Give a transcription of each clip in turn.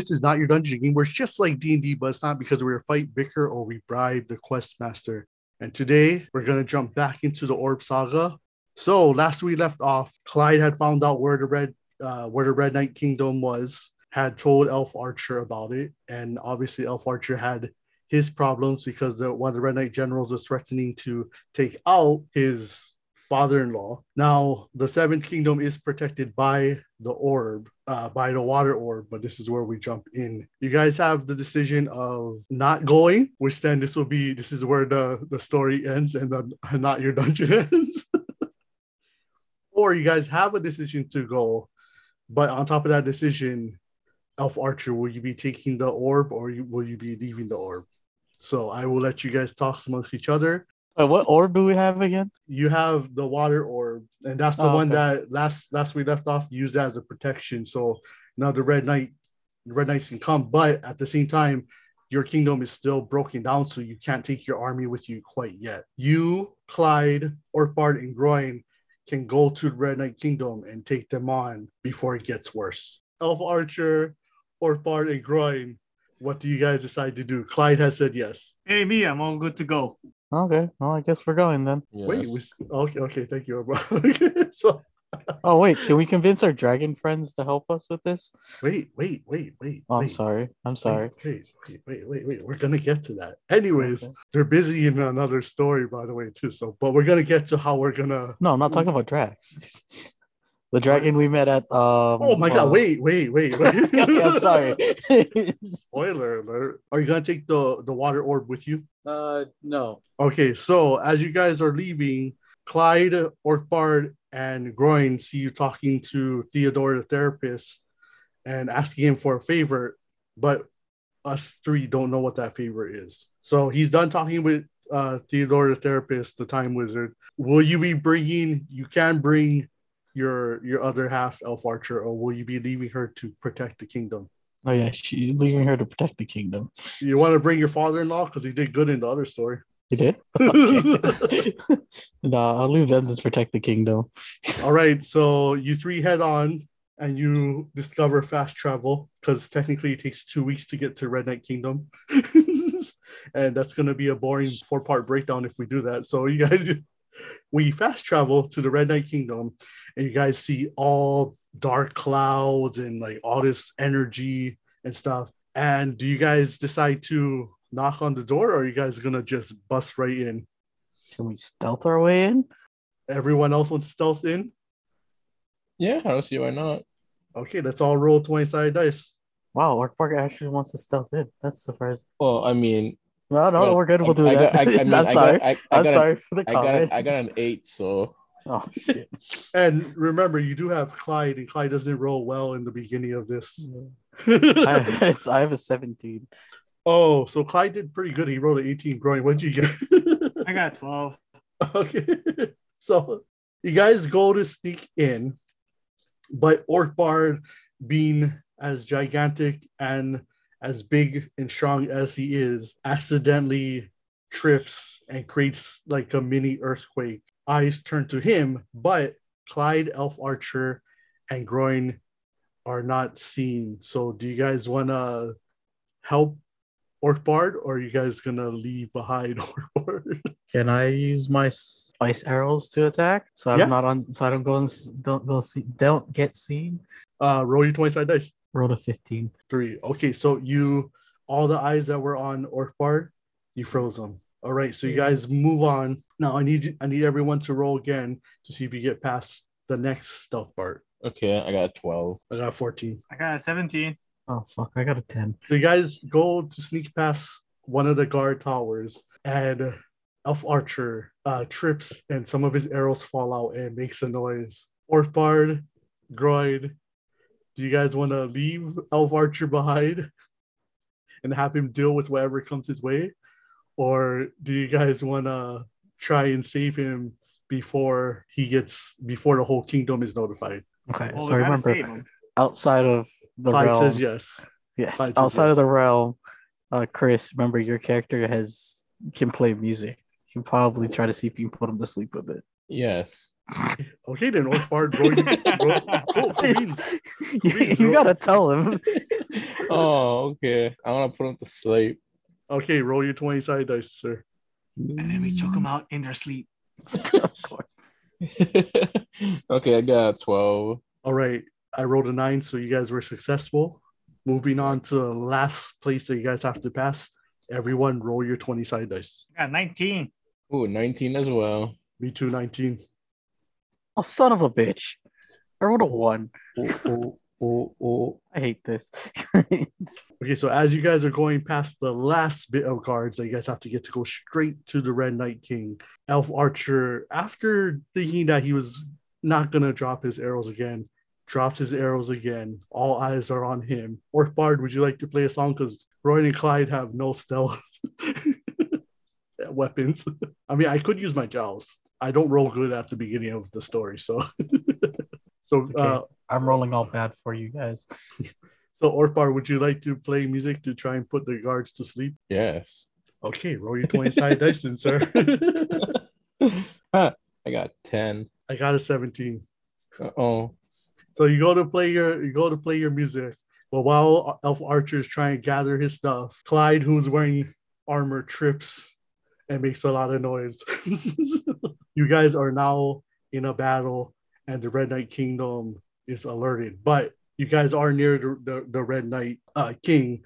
This is not your dungeon game We're just like D&D, but it's not because we're fight, bicker, or we bribe the quest master. And today we're gonna jump back into the Orb Saga. So last we left off, Clyde had found out where the red uh, where the Red Knight Kingdom was, had told Elf Archer about it, and obviously Elf Archer had his problems because the, one of the Red Knight generals was threatening to take out his father-in-law. Now the Seventh Kingdom is protected by the orb, uh, by the water orb, but this is where we jump in. You guys have the decision of not going, which then this will be this is where the the story ends and not your dungeon ends. or you guys have a decision to go, but on top of that decision, Elf Archer, will you be taking the orb or will you be leaving the orb? So I will let you guys talk amongst each other. Wait, what orb do we have again? You have the water orb, and that's the Oh, one okay. that last last we left off used as a protection. So now the Red Knight, the Red Knights can come, but at the same time, your kingdom is still broken down, so you can't take your army with you quite yet. You, Clyde, Orpard, and Groin can go to the Red Knight Kingdom and take them on before it gets worse. Elf Archer, Orpard, and Groin, what do you guys decide to do? Clyde has said yes. Hey, me, I'm all good to go. Okay, well, I guess we're going then. Wait, we, s- okay, okay, thank you, bro. so Oh wait, can we convince our dragon friends to help us with this? wait, wait, wait, wait. Oh, I'm wait, sorry. I'm sorry. Wait, wait, wait, wait, wait. We're gonna get to that. Anyways, Okay. they're busy in another story, by the way, too. So, but we're gonna get to how we're gonna. No, I'm not talking about Drax. the dragon we met at. Um, Oh my uh, god! Wait, wait, wait, wait. okay, I'm sorry. Spoiler alert. Are you gonna take the the water orb with you? uh, no. Okay, so as you guys are leaving, Clyde, Orkbard, and Groin see you talking to Theodore, the therapist, and asking him for a favor, but us three don't know what that favor is. So he's done talking with uh, Theodore, the therapist, the time wizard. Will you be bringing? You can bring your your other half, Elf Archer, or will you be leaving her to protect the kingdom? Oh yeah, she leaving her to protect the kingdom. You want to bring your father-in-law because he did good in the other story. he did? Okay. no, I'll leave them to protect the kingdom. All right, so you three head on and you discover fast travel because technically it takes two weeks to get to Red Knight Kingdom. and that's going to be a boring four part breakdown if we do that. So, you guys, we fast travel to the Red Knight Kingdom and you guys see all dark clouds and like all this energy and stuff. And do you guys decide to knock on the door or are you guys going to just bust right in? Can we stealth our way in? Everyone else wants to stealth in? Yeah, I don't see why not. Okay, let's all roll 20 sided dice. Wow, Orkbard actually wants to stealth in. That's surprising. Well, I mean, No, no, well, we're good. We'll I- do I that. got- I- I mean, I'm I sorry. got- I- I I'm got an- sorry for the I got comment. a, I got an eight, so Oh shit. And remember, you do have Clyde, and Clyde doesn't roll well in the beginning of this. I, it's, I have a 17. oh, so Clyde did pretty good. He rolled an 18 growing. What'd you get? I got 12. okay. So you guys go to sneak in, but Orkbard, being as gigantic and as big and strong as he is, accidentally trips and creates like a mini earthquake. Eyes turn to him, but Clyde, Elf Archer, and Groin are not seen. So do you guys want to help Orkbard or are you guys gonna leave behind Orkbard? Can I use my spice arrows to attack? So I'm Yeah. not on. So I don't go and don't go see. Don't get seen. Uh, roll your 20 side dice. Roll a 15. Three. Okay, so you all the eyes that were on Orkbard, you froze them. All right, so you guys move on. Now I need I need everyone to roll again to see if you get past the next stealth part. okay, I got a twelve. I got a 14. I got a 17. Oh fuck! I got a 10. So you guys go to sneak past one of the guard towers, and Elf Archer uh, trips, and some of his arrows fall out and makes a noise. Orkbard, Groid, do you guys want to leave Elf Archer behind and have him deal with whatever comes his way, or do you guys want to try and save him before he gets before the whole kingdom is notified? Okay, Well, so remember, outside of the Clyde realm, says yes. yes, Clyde says outside yes. of the realm, uh, Chris, remember your character has can play music. You can probably try to see if you can put him to sleep with it. Yes. Okay, then Orthbard, roll, your- roll, cool, Queen. you, Please, you roll. gotta tell him. oh, okay. I want to put him to sleep. Okay, roll your 20 side dice, sir. And then we choke them out in their sleep. Okay, I got 12. All right, I rolled a nine, so you guys were successful. Moving on to the last place that you guys have to pass. Everyone, roll your 20 side dice. I got 19. Ooh, 19 as well. Me too, 19. Oh, son of a bitch. I rolled a one. Oh, oh, oh, oh. I hate this. Okay, so as you guys are going past the last bit of cards that you guys have to get to go straight to the Red Knight King, Elf Archer, after thinking that he was not gonna drop his arrows again, drops his arrows again. All eyes are on him. Orthbard, would you like to play a song? Because Roy and Clyde have no stealth weapons. I mean, I could use my joust. I don't roll good at the beginning of the story, so so okay. uh I'm rolling all bad for you guys. so Orthbard, would you like to play music to try and put the guards to sleep? Yes. Okay, roll your 20 side dice then, sir. ah, I got 10. I got a 17. Oh, So you go to play your you go to play your music. But while Elf Archer is trying to gather his stuff, Clyde, who's wearing armor, trips and makes a lot of noise. you guys are now in a battle, and the Red Knight Kingdom is alerted. But you guys are near the, the, the Red Knight uh, King,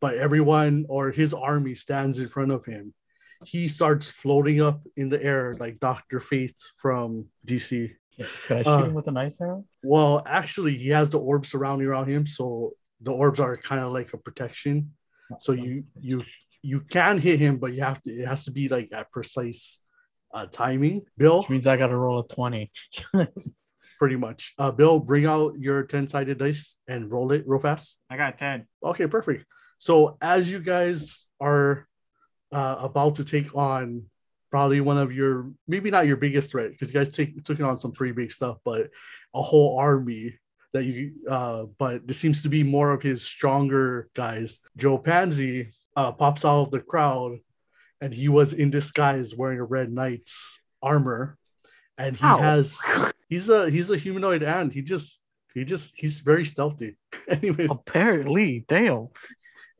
but everyone or his army stands in front of him. He starts floating up in the air like Dr. Fate from DC. Could I shoot Uh, him with an ice arrow? Well, actually, he has the orbs surrounding around him, so the orbs are kind of like a protection. So you you you can hit him, but you have to. It has to be like at precise uh, timing. Bill, Which means I gotta roll a 20. pretty much. Uh, Bill, bring out your ten sided dice and roll it real fast. I got 10. Okay, perfect. So as you guys are uh, about to take on probably one of your maybe not your biggest threat because you guys take took on some pretty big stuff, but a whole army that you uh but this seems to be more of his stronger guys. Joe Pansy uh pops out of the crowd and he was in disguise wearing a red knight's armor and he Ow. has he's a he's a humanoid and he just he just he's very stealthy. Anyways, Apparently, damn.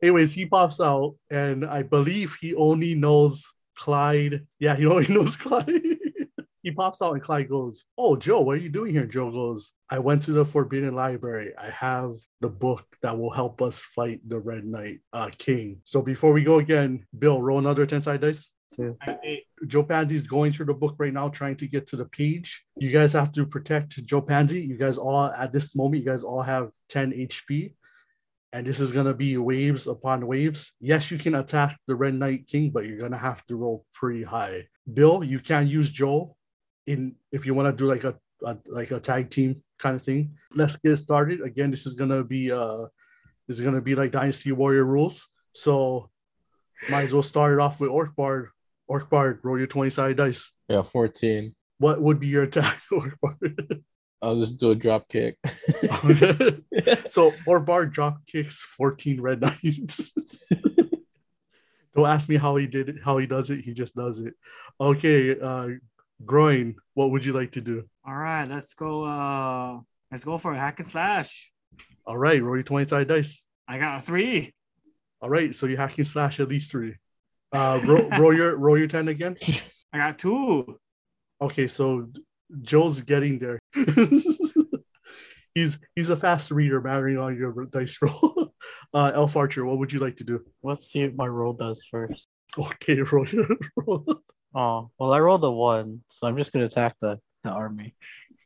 anyways, he pops out, and I believe he only knows Clyde. Yeah, he only knows Clyde. He pops out, and Clyde goes, "Oh, Joe, what are you doing here?" Joe goes, "I went to the Forbidden Library. I have the book that will help us fight the Red Knight uh, King." So before we go again, Bill, roll another ten side dice. Two. I got 8. Joe Pansy's going through the book right now, trying to get to the page. You guys have to protect Joe Pansy. You guys all, at this moment, you guys all have 10 HP. And this is going to be waves upon waves. Yes, you can attack the Red Knight King, but you're going to have to roll pretty high. Bill, you can use Joe in if you want to do like a, a like a tag team kind of thing. Let's get started. Again, this is going to be uh this is to be like Dynasty Warrior rules. So might as well start it off with Orkbard. Orkbard, roll your 20 sided dice. yeah, 14. What would be your attack, Orkbard? I'll just do a drop kick. so Orkbard drop kicks 14 red knights. Don't ask me how he did it, how he does it. He just does it. Okay, uh groin, what would you like to do? All right, let's go. Uh, let's go for a hack and slash. All right, roll your 20 sided dice. I got a three. All right, so you hack and slash at least three. Uh roll, roll your roll your 10 again. I got two. Okay, so Joe's getting there. he's he's a fast reader, mattering on your dice roll. uh, Elf Archer, what would you like to do? Let's see what my roll does first. Okay, roll your roll. Oh, well, I rolled a one, so I'm just gonna attack the, the army.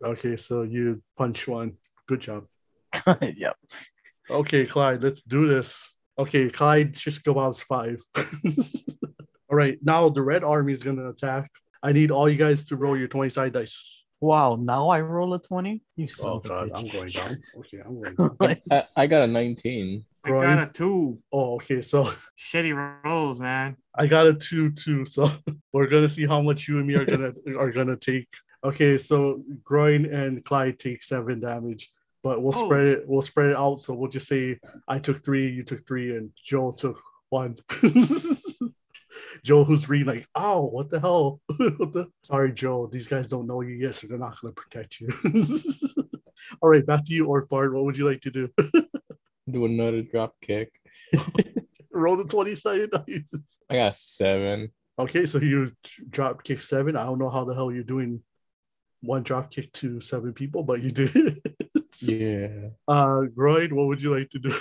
Okay, so you punch one. Good job. yep. Okay, Clyde, let's do this. Okay, Clyde just go out five. all right, now the red army is gonna attack. I need all you guys to roll your 20 side dice. Wow, now I roll a 20? You son Oh god, bitch. I'm going down. Okay, I'm going down. I, I got a 19. I got a two. Oh, okay, so Shitty rolls, man. I got a two too. So we're gonna see how much you and me are gonna are gonna take. Okay, so groin and Clyde take seven damage, but we'll Oh. spread it. We'll spread it out. So we'll just say I took three, you took three, and Joe took one. Joe, who's reading, like, oh, what the hell? What the- Sorry, Joe. These guys don't know you yet, so they're not going to protect you. All right, back to you, Orpard. What would you like to do? Do another drop kick. Roll the 20 sided dice. I got seven. Okay, so you drop kick seven. I don't know how the hell you're doing one drop kick to seven people, but you did. Yeah. Uh, Groyd, what would you like to do?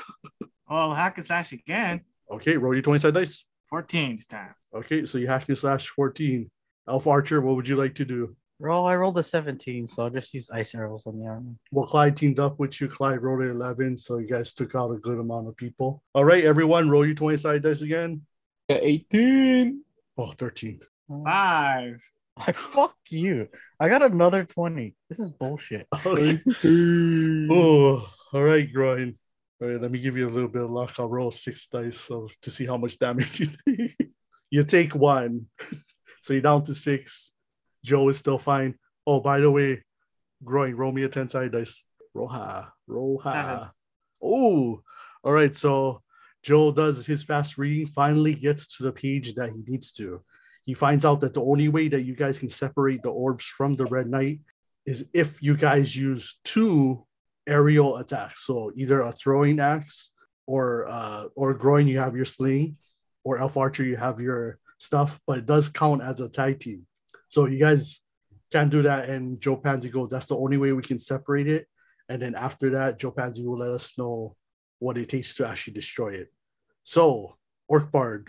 Oh, hack and slash again. Okay, roll your 20 side dice. 14 this time. Okay, so you hack and slash 14. Elf Archer, what would you like to do? Roll. I rolled a 17, so I'll just use ice arrows on the armor. Well, Clyde teamed up with you. Clyde rolled an 11, so you guys took out a good amount of people. All right, everyone, roll your 20 side dice again. 18. Oh, 13. Five. I fuck you. I got another 20. This is bullshit. Okay. oh, all right, Groin. All right, let me give you a little bit of luck. I'll roll six dice so to see how much damage you take. you take one, so you're down to six. Joe is still fine. Oh, by the way, Groin, roll me a 10 side dice. Roha, Roha. Seven. Oh, all right. So Joe does his fast reading, finally gets to the page that he needs to. He finds out that the only way that you guys can separate the orbs from the Red Knight is if you guys use two aerial attacks. So either a throwing axe or uh or groin, you have your sling, or elf archer, you have your stuff, but it does count as a tag team. So you guys can't do that. And Joe Pansy goes, that's the only way we can separate it. And then after that, Joe Pansy will let us know what it takes to actually destroy it. So, Orc Bard,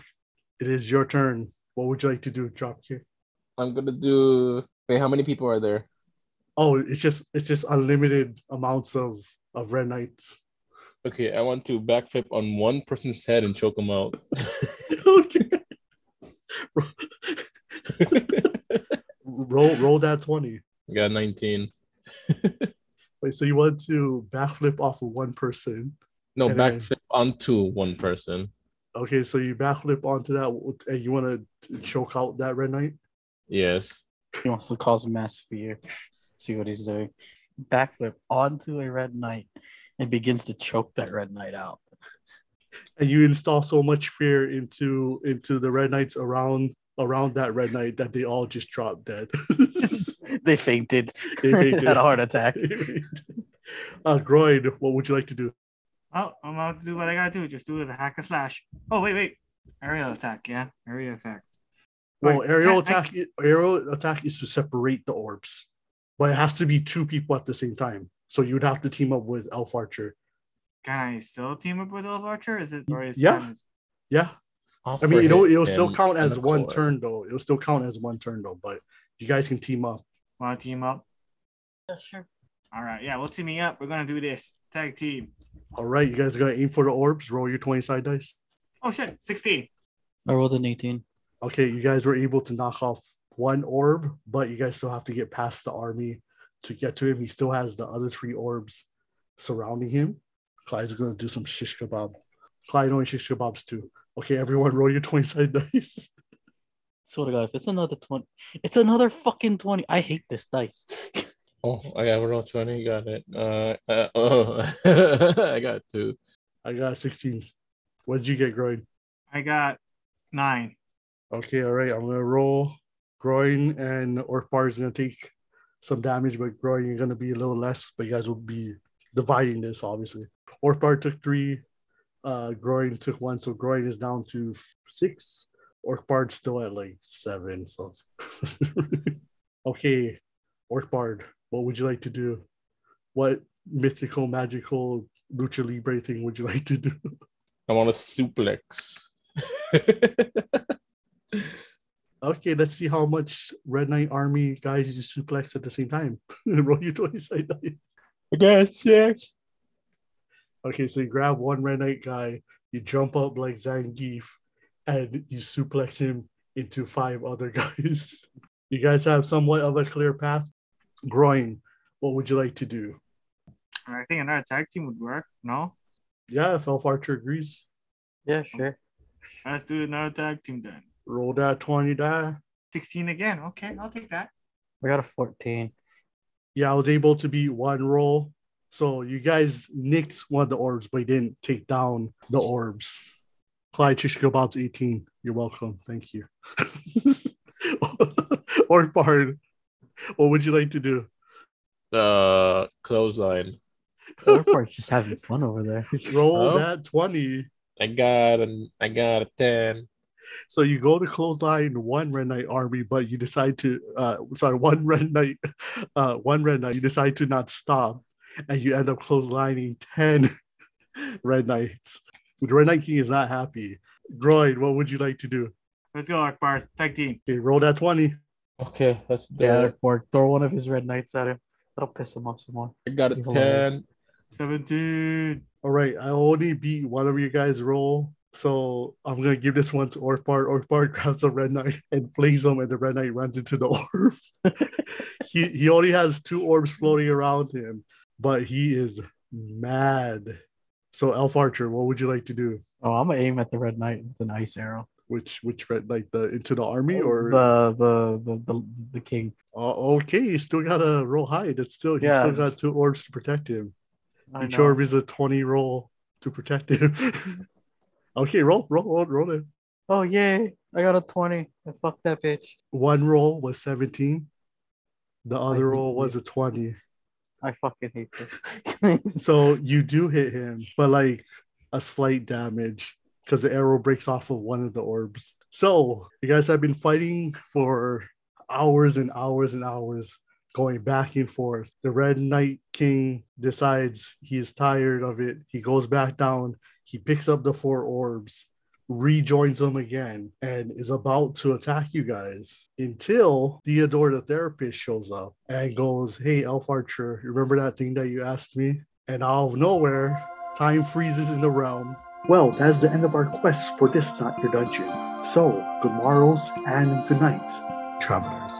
it is your turn. What would you like to do, Dropkick? I'm gonna do. Wait, how many people are there? Oh, it's just it's just unlimited amounts of of red knights. Okay, I want to backflip on one person's head and choke them out. okay. roll roll that 20. got 19. Wait, so you want to backflip off of one person. No, And then- backflip onto one person. Okay, so you backflip onto that and you want to choke out that red knight? Yes. He wants to cause mass fear. See what he's doing. Backflip onto a red knight and begins to choke that red knight out. And you install so much fear into into the red knights around around that red knight that they all just drop dead. they fainted. They fainted. Had a heart attack. uh Groyd, what would you like to do? Oh, I'm about to do what I gotta do. Just do the hack and slash. Oh, wait, wait. Aerial attack. Yeah, aerial attack. Well, Right, aerial I- I- attack aerial attack is to separate the orbs, but it has to be two people at the same time. So you'd have to team up with Elf Archer. Can I still team up with Elf Archer? Is it or is Yeah. time is- Yeah, I'll I mean, you know, hit it'll still count as one core. turn though. It'll still count as one turn though, but you guys can team up. wanna team up? Yeah, sure. All right, yeah, we'll team me up. We're gonna do this. Tag team. All right, you guys are gonna aim for the orbs. Roll your twenty side dice. Oh shit, 16. I rolled an 18. Okay, you guys were able to knock off one orb, but you guys still have to get past the army to get to him. He still has the other three orbs surrounding him. Clyde's gonna do some shish kebab. Clyde only shish kebabs too. Okay, everyone, roll your twenty side dice. Swear to God, if it's another 20, it's another fucking 20. I hate this dice. Oh, I got roll 20. Got it. Uh, uh oh, I got two. I got sixteen. What did you get, Groin? I got nine. Okay, all right. I'm gonna roll. Groin and Orpar is gonna take some damage, but Groin you're gonna be a little less. But you guys will be dividing this, obviously. Orpar took three. Uh, Groin took one, so Groin is down to six. Orkbard's still at like seven. So, okay, Orkbard, what would you like to do? What mythical, magical lucha libre thing would you like to do? I want a suplex. Okay, let's see how much Red Knight Army guys you suplex at the same time. Roll your 20 side dice. I got six. Okay, so you grab one Red Knight guy, you jump up like Zangief, and you suplex him into five other guys. You guys have somewhat of a clear path. Groin, what would you like to do? I think another tag team would work. No? Yeah, if Elf Archer agrees, Yeah, sure. Let's do another tag team then. roll that 20 die. 16 again. Okay, I'll take that. I got a 14. Yeah, I was able to beat one roll. So you guys nicked one of the orbs, but you didn't take down the orbs. Clyde shish kebabs 18. You're welcome. Thank you. or Bard, what would you like to do? Uh, clothesline. Orpart's just having fun over there. Roll Oh. that 20. I got an I got a ten. So you go to clothesline one red knight army, but you decide to uh sorry, one red knight, uh one red knight, you decide to not stop, and you end up clotheslining 10 red knights. The Red Knight King is not happy. Groyd, what would you like to do? Let's go, Akbar. Tag team. Okay, roll that 20. Okay, let's Yeah, it. or throw one of his red knights at him. That'll piss him off some more. I got a Evil ten. 17. All right, I only beat one of you guys roll. So I'm gonna give this one to Orpart. Orpart grabs a red knight and flings him, and the red knight runs into the orb. he he only has two orbs floating around him, but he is mad. So Elf Archer, what would you like to do? Oh, I'm gonna aim at the red knight with an ice arrow. Which which red knight the into the army oh, or the the the the, the king? Oh, okay, you still gotta roll high. That's still he's Yeah, still got two orbs to protect him. I Each know. orb is a 20 roll to protect him. okay, roll, roll, roll, roll it. Oh yay! I got a twenty. I fucked that bitch. One roll was 17. The other roll was a 20. I fucking hate this. So you do hit him, but like a slight damage because the arrow breaks off of one of the orbs. So you guys have been fighting for hours and hours and hours, going back and forth. The Red Knight King decides he is tired of it. He goes back down. He picks up the four orbs, rejoins them again, and is about to attack you guys until Theodore the therapist shows up and goes, Hey, Elf Archer, remember that thing that you asked me? And out of nowhere, time freezes in the realm. Well, that's the end of our quest for this Not Your Dungeon. So, good morrows and good night, travelers.